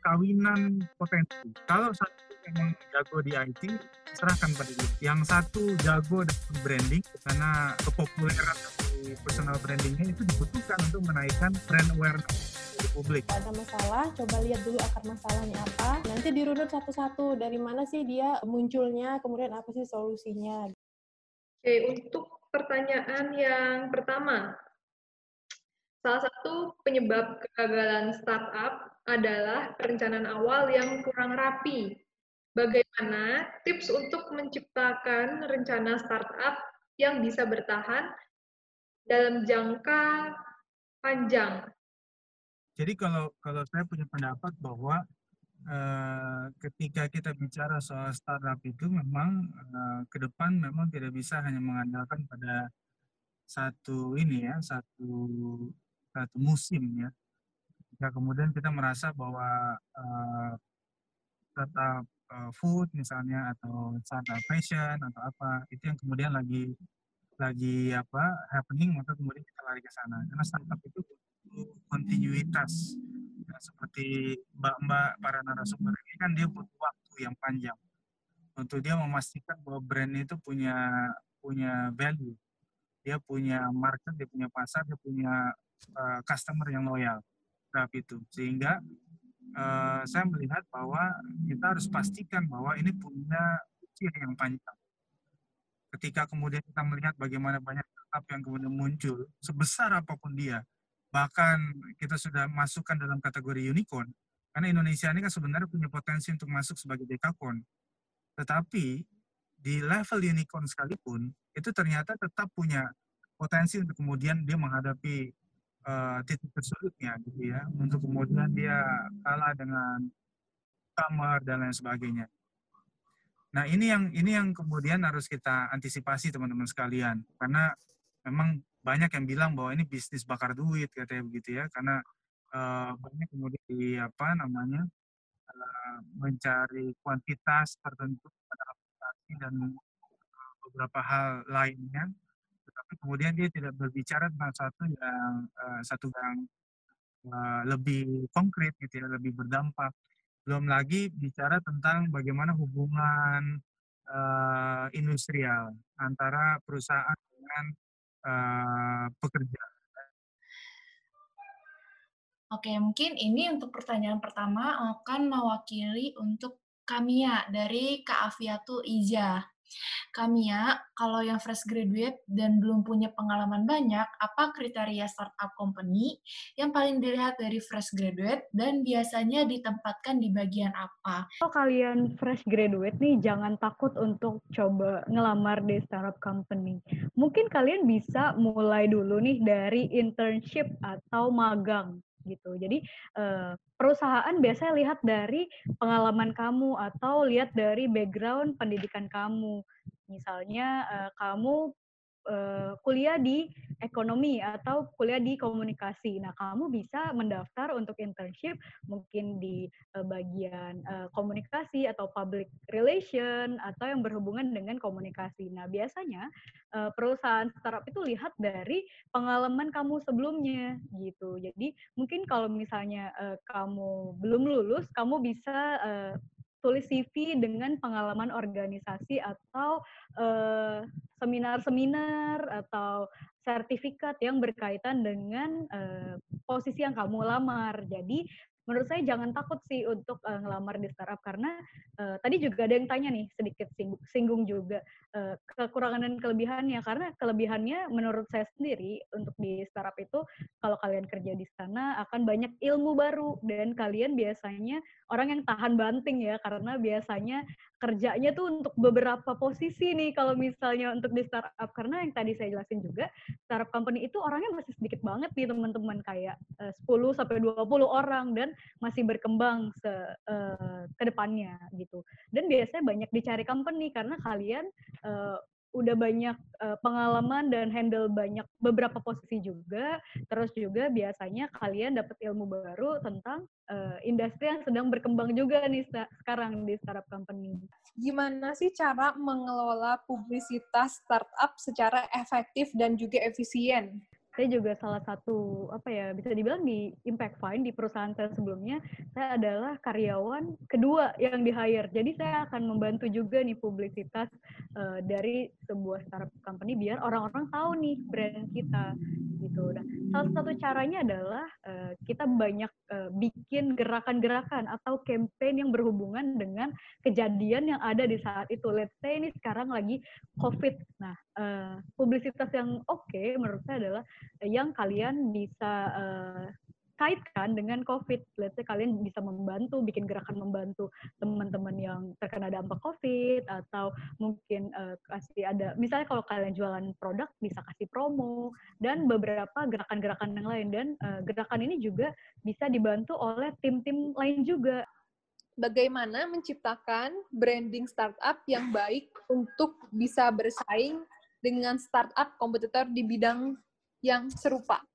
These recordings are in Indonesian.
perkawinan potensi. Kalau satu memang jago di IT, serahkan pada dia. Yang satu jago dalam branding, karena kepopuleran dari personal brandingnya itu dibutuhkan untuk menaikkan brand awareness di publik. Ada masalah, coba lihat dulu akar masalahnya apa. Nanti dirunut satu-satu dari mana sih dia munculnya, kemudian apa sih solusinya. Oke, untuk pertanyaan yang pertama, salah satu penyebab kegagalan startup adalah perencanaan awal yang kurang rapi. Bagaimana tips untuk menciptakan rencana startup yang bisa bertahan dalam jangka panjang? Jadi kalau kalau saya punya pendapat bahwa uh, ketika kita bicara soal startup itu memang uh, ke depan memang tidak bisa hanya mengandalkan pada satu ini ya satu satu musim ya. Ya kemudian kita merasa bahwa uh, startup uh, food misalnya atau startup fashion atau apa itu yang kemudian lagi lagi apa happening maka kemudian kita lari ke sana. Karena startup itu kontinuitas ya, seperti mbak-mbak para narasumber ini kan dia butuh waktu yang panjang. Untuk dia memastikan bahwa brand itu punya punya value. Dia punya market dia punya pasar dia punya uh, customer yang loyal. Terhadap itu. Sehingga uh, saya melihat bahwa kita harus pastikan bahwa ini punya usia yang panjang. Ketika kemudian kita melihat bagaimana banyak startup yang kemudian muncul sebesar apa pun dia bahkan kita sudah masukkan dalam kategori unicorn karena Indonesia ini kan sebenarnya punya potensi untuk masuk sebagai dekakorn tetapi di level unicorn sekalipun itu ternyata tetap punya potensi untuk kemudian dia menghadapi uh, titik tersulitnya gitu ya untuk kemudian dia kalah dengan kamar dan lain sebagainya. Nah ini yang ini yang kemudian harus kita antisipasi teman-teman sekalian. Karena memang banyak yang bilang bahwa ini bisnis bakar duit katanya begitu ya. Karena uh, banyak kemudian di apa namanya uh, mencari kuantitas tertentu pada aplikasi dan beberapa hal lainnya kemudian dia tidak berbicara tentang satu yang uh, satu yang uh, lebih konkret gitu ya lebih berdampak belum lagi bicara tentang bagaimana hubungan uh, industrial antara perusahaan dengan uh, pekerja. Oke, mungkin ini untuk pertanyaan pertama akan mewakili untuk Kamia dari Kak Afiatul Iza. Kamia, kalau yang fresh graduate dan belum punya pengalaman banyak, apa kriteria startup company yang paling dilihat dari fresh graduate dan biasanya ditempatkan di bagian apa? Kalau kalian fresh graduate nih, jangan takut untuk coba ngelamar di startup company. Mungkin kalian bisa mulai dulu nih dari internship atau magang gitu. Jadi uh, perusahaan biasanya lihat dari pengalaman kamu atau lihat dari background pendidikan kamu. Misalnya uh, kamu uh, kuliah di ekonomi atau kuliah di komunikasi. Nah, kamu bisa mendaftar untuk internship mungkin di uh, bagian uh, komunikasi atau public relation atau yang berhubungan dengan komunikasi. Nah, biasanya uh, perusahaan startup itu lihat dari pengalaman kamu sebelumnya gitu. Jadi, mungkin kalau misalnya uh, kamu belum lulus, kamu bisa uh, tulis CV dengan pengalaman organisasi atau seminar-seminar uh, atau sertifikat yang berkaitan dengan uh, posisi yang kamu lamar. Jadi menurut saya jangan takut sih untuk uh, ngelamar di startup karena uh, tadi juga ada yang tanya nih sedikit singgung, singgung juga uh, kekurangan dan kelebihannya. Karena kelebihannya menurut saya sendiri untuk di startup itu kalau kalian kerja di sana akan banyak ilmu baru. Dan kalian biasanya orang yang tahan banting ya karena biasanya kerjanya tuh untuk beberapa posisi nih kalau misalnya untuk di startup. Karena yang tadi saya jelasin juga startup company itu orangnya masih sedikit banget nih teman-teman. Kayak uh, 10 sampai 20 orang dan masih berkembang se uh, ke depannya gitu. Dan biasanya banyak dicari company karena kalian uh, udah banyak uh, pengalaman dan handle banyak beberapa posisi juga. Terus juga biasanya kalian dapat ilmu baru tentang uh, industri yang sedang berkembang juga nih sekarang di startup company. Gimana sih cara mengelola publisitas startup secara efektif dan juga efisien? Saya juga salah satu apa ya bisa dibilang di Impact Fine di perusahaan saya sebelumnya saya adalah karyawan kedua yang di hire jadi saya akan membantu juga nih publisitas uh, dari sebuah startup company biar orang-orang tahu nih brand kita gitu. Nah, salah satu caranya adalah uh, kita banyak uh, bikin gerakan-gerakan atau campaign yang berhubungan dengan kejadian yang ada di saat itu. Let's say ini sekarang lagi COVID. Nah, uh, publisitas yang oke okay, menurut saya adalah yang kalian bisa uh, kaitkan dengan COVID. Let's say kalian bisa membantu, bikin gerakan membantu teman-teman yang terkena dampak COVID, atau mungkin uh, kasih ada, misalnya kalau kalian jualan produk, bisa kasih promo, dan beberapa gerakan-gerakan yang lain. Dan uh, gerakan ini juga bisa dibantu oleh tim-tim lain juga. Bagaimana menciptakan branding startup yang baik untuk bisa bersaing dengan startup kompetitor di bidang yang serupa?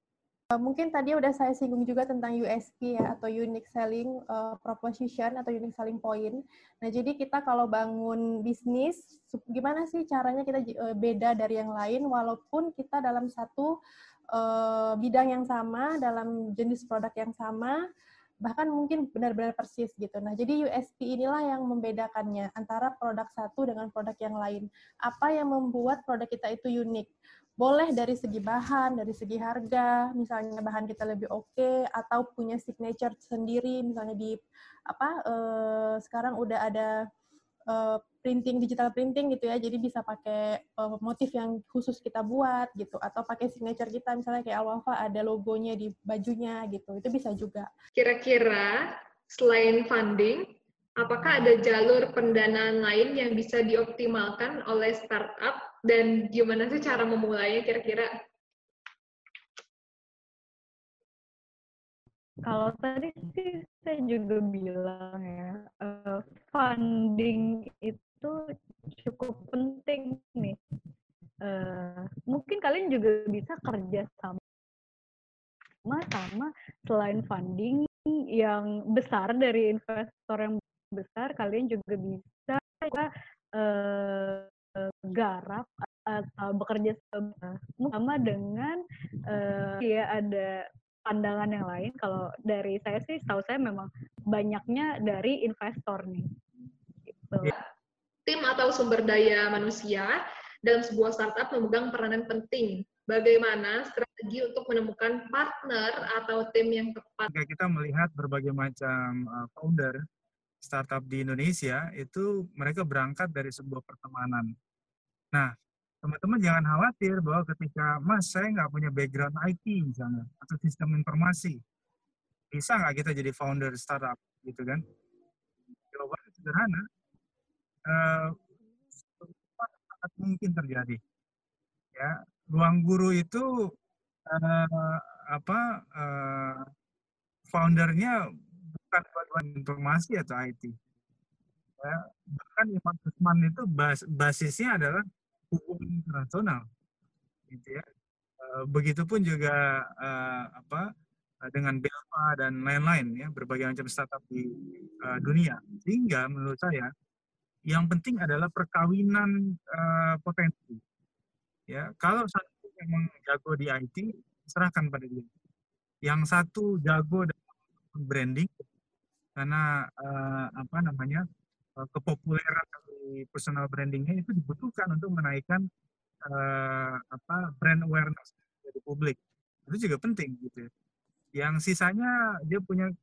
Eh, mungkin tadi udah saya singgung juga tentang USP ya atau unique selling uh, proposition atau unique selling point. Nah, jadi kita kalau bangun bisnis gimana sih caranya kita uh, beda dari yang lain walaupun kita dalam satu uh, bidang yang sama, dalam jenis produk yang sama, bahkan mungkin benar-benar persis gitu. Nah, jadi USP inilah yang membedakannya antara produk satu dengan produk yang lain. Apa yang membuat produk kita itu unik? boleh dari segi bahan, dari segi harga, misalnya bahan kita lebih oke okay, atau punya signature sendiri, misalnya di apa uh, sekarang udah ada uh, printing digital printing gitu ya, jadi bisa pakai uh, motif yang khusus kita buat gitu, atau pakai signature kita, misalnya kayak Alwafa ada logonya di bajunya gitu, itu bisa juga. Kira-kira selain funding, apakah ada jalur pendanaan lain yang bisa dioptimalkan oleh startup dan gimana sih cara memulainya kira-kira? Kalau tadi sih saya juga bilang ya, uh, funding itu cukup penting nih. Uh, mungkin kalian juga bisa kerja sama sama selain funding yang besar dari investor yang besar, kalian juga bisa uh, garap atau bekerja sama dengan uh, ya ada pandangan yang lain. Kalau dari saya sih, tahu saya memang banyaknya dari investor nih. Gitu. Tim atau sumber daya manusia dalam sebuah startup memegang peranan penting. Bagaimana strategi untuk menemukan partner atau tim yang tepat? Jika kita melihat berbagai macam uh, founder startup di Indonesia, itu mereka berangkat dari sebuah pertemanan Nah, teman-teman jangan khawatir bahwa ketika, Mas, saya nggak punya background IT misalnya, atau sistem informasi, bisa nggak kita jadi founder startup, gitu kan? Jawabannya sederhana, uh, sangat mungkin terjadi. Ya, ruang guru itu uh, apa uh, foundernya bukan bagian informasi atau IT. Ya, bahkan Imam Usman itu bas, basisnya adalah hukum internasional gitu ya eh, begitupun juga uh, apa eh, dengan Belva dan lain-lain ya berbagai macam startup di uh, dunia sehingga menurut saya yang penting adalah perkawinan uh, potensi. Ya kalau satu memang jago di IT serahkan pada dia. Yang satu jago dalam branding karena uh, apa namanya uh, kepopuleran personal brandingnya itu dibutuhkan untuk menaikkan uh, apa brand awareness dari publik. Itu juga penting gitu ya. yang sisanya dia punya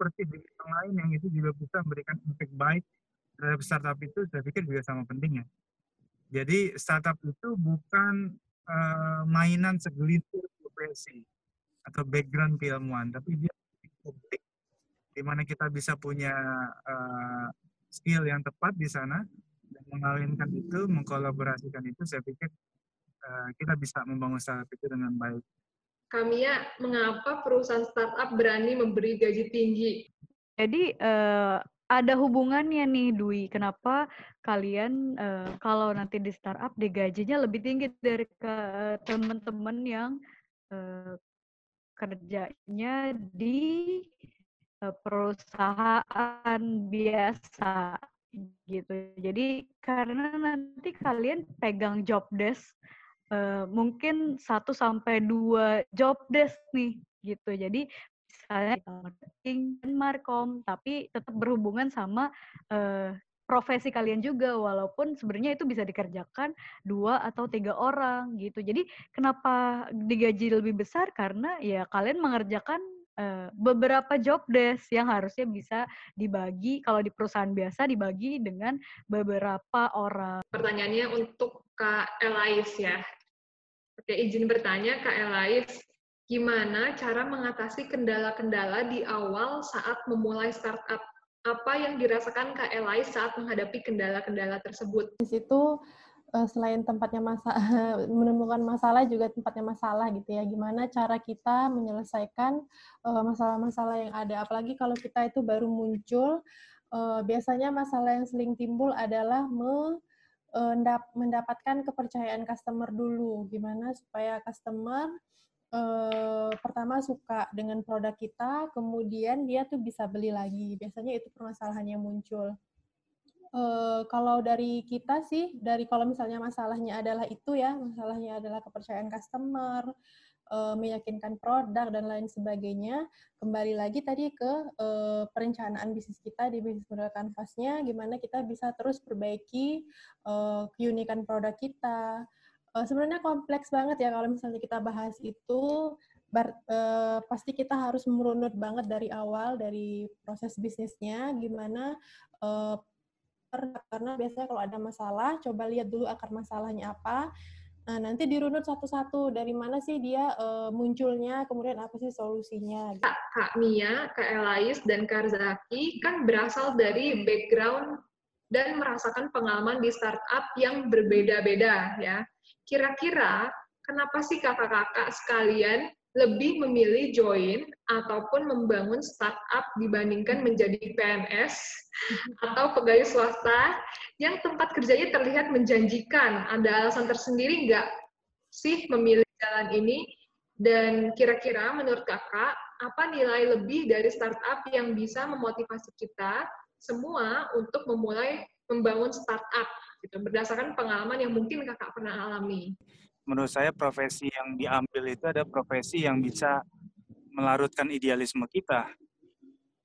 seperti di yang lain yang itu juga bisa memberikan impact baik terhadap startup itu saya pikir juga sama pentingnya jadi startup itu bukan uh, mainan segelintir profesi atau background keilmuan tapi dia publik di mana kita bisa punya uh, skill yang tepat di sana dan mengawinkan itu, mengkolaborasikan itu, saya pikir uh, kita bisa membangun startup itu dengan baik. Kamia, mengapa perusahaan startup berani memberi gaji tinggi? Jadi uh, ada hubungannya nih Dwi, kenapa kalian uh, kalau nanti di startup di gajinya lebih tinggi dari ke teman-teman yang uh, kerjanya di Eh, perusahaan biasa gitu. Jadi karena nanti kalian pegang job desk uh, mungkin satu sampai dua job desk nih gitu. Jadi misalnya marketing dan markom, tapi tetap berhubungan sama uh, profesi kalian juga walaupun sebenarnya itu bisa dikerjakan dua atau tiga orang gitu. Jadi kenapa digaji lebih besar? Karena ya kalian mengerjakan uh, beberapa job desk yang harusnya bisa dibagi kalau di perusahaan biasa dibagi dengan beberapa orang. Pertanyaannya untuk Kak Elais ya. Oke, izin bertanya Kak Elais, gimana cara mengatasi kendala-kendala di awal saat memulai startup? Apa yang dirasakan Kak Elais saat menghadapi kendala-kendala tersebut? Di situ eh, selain tempatnya masa menemukan masalah juga tempatnya masalah gitu ya. Gimana cara kita menyelesaikan eh, masalah-masalah yang ada? Apalagi kalau kita itu baru muncul, eh, biasanya masalah yang sering timbul adalah me mendapatkan kepercayaan customer dulu. Gimana supaya customer uh, pertama suka dengan produk kita, kemudian dia tuh bisa beli lagi. Biasanya itu permasalahan yang muncul. Uh, kalau dari kita sih, dari kalau misalnya masalahnya adalah itu ya, masalahnya adalah kepercayaan customer, uh, meyakinkan produk dan lain sebagainya. Kembali lagi tadi ke uh, perencanaan bisnis kita di bisnis model canvasnya, gimana kita bisa terus perbaiki uh, keunikan produk kita. Uh, sebenarnya kompleks banget ya kalau misalnya kita bahas itu. Bar, uh, pasti kita harus merunut banget dari awal dari proses bisnisnya, gimana uh, karena biasanya kalau ada masalah, coba lihat dulu akar masalahnya apa, Nah, nanti dirunut satu-satu dari mana sih dia uh, munculnya, kemudian apa sih solusinya. Kak, Kak Mia, Kak Elais, dan Kak Zaki kan berasal dari background dan merasakan pengalaman di startup yang berbeda-beda ya. Kira-kira kenapa sih kakak-kakak sekalian lebih memilih join ataupun membangun startup dibandingkan menjadi PNS atau pegawai swasta yang tempat kerjanya terlihat menjanjikan. Ada alasan tersendiri nggak sih memilih jalan ini? Dan kira-kira menurut kakak, apa nilai lebih dari startup yang bisa memotivasi kita semua untuk memulai membangun startup gitu berdasarkan pengalaman yang mungkin kakak pernah alami? menurut saya profesi yang diambil itu ada profesi yang bisa melarutkan idealisme kita.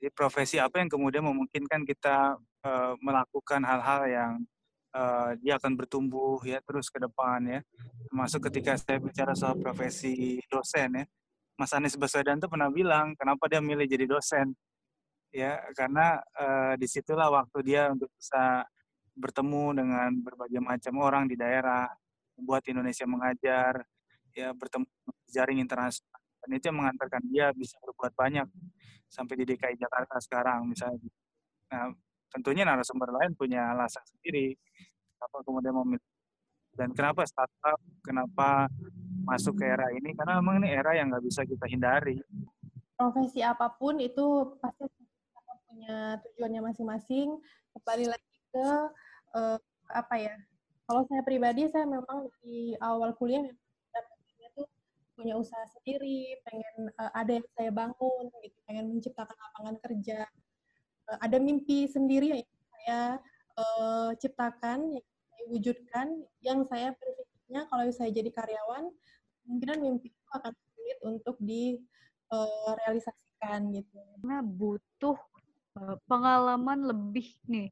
Jadi profesi apa yang kemudian memungkinkan kita uh, melakukan hal-hal yang uh, dia akan bertumbuh ya terus ke depan ya. Termasuk ketika saya bicara soal profesi dosen ya. Mas Anies Baswedan tuh pernah bilang kenapa dia milih jadi dosen. Ya, karena uh, di situlah waktu dia untuk bisa bertemu dengan berbagai macam orang di daerah, membuat Indonesia mengajar, ya bertemu jaring internasional. Dan itu yang mengantarkan dia bisa berbuat banyak sampai di DKI Jakarta sekarang misalnya. Nah, tentunya narasumber lain punya alasan sendiri apa kemudian memilih dan kenapa startup, kenapa masuk ke era ini karena memang ini era yang nggak bisa kita hindari. Profesi apa pun itu pasti punya tujuannya masing-masing. Kembali lagi ke uh, apa ya kalau saya pribadi, saya memang di awal kuliah memang tuh punya usaha sendiri, pengen uh, ada yang saya bangun, gitu, pengen menciptakan lapangan kerja. Uh, ada mimpi sendiri yang saya uh, ciptakan, yang saya wujudkan, yang saya berpikirnya kalau saya jadi karyawan, kemungkinan mimpi itu akan sulit untuk direalisasikan uh, gitu. Karena butuh uh, pengalaman lebih nih.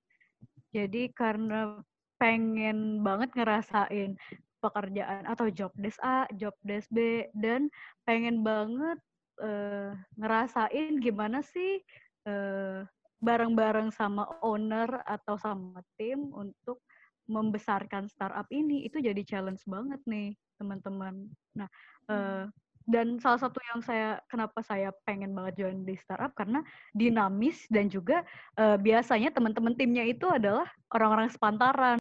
Jadi karena pengen banget ngerasain pekerjaan atau job desk A, job desk B, dan pengen banget uh, ngerasain gimana sih uh, bareng-bareng sama owner atau sama tim untuk membesarkan startup ini itu jadi challenge banget nih teman-teman. Nah, uh, dan salah satu yang saya kenapa saya pengen banget join di startup karena dinamis dan juga uh, biasanya teman-teman timnya itu adalah orang-orang sepantaran.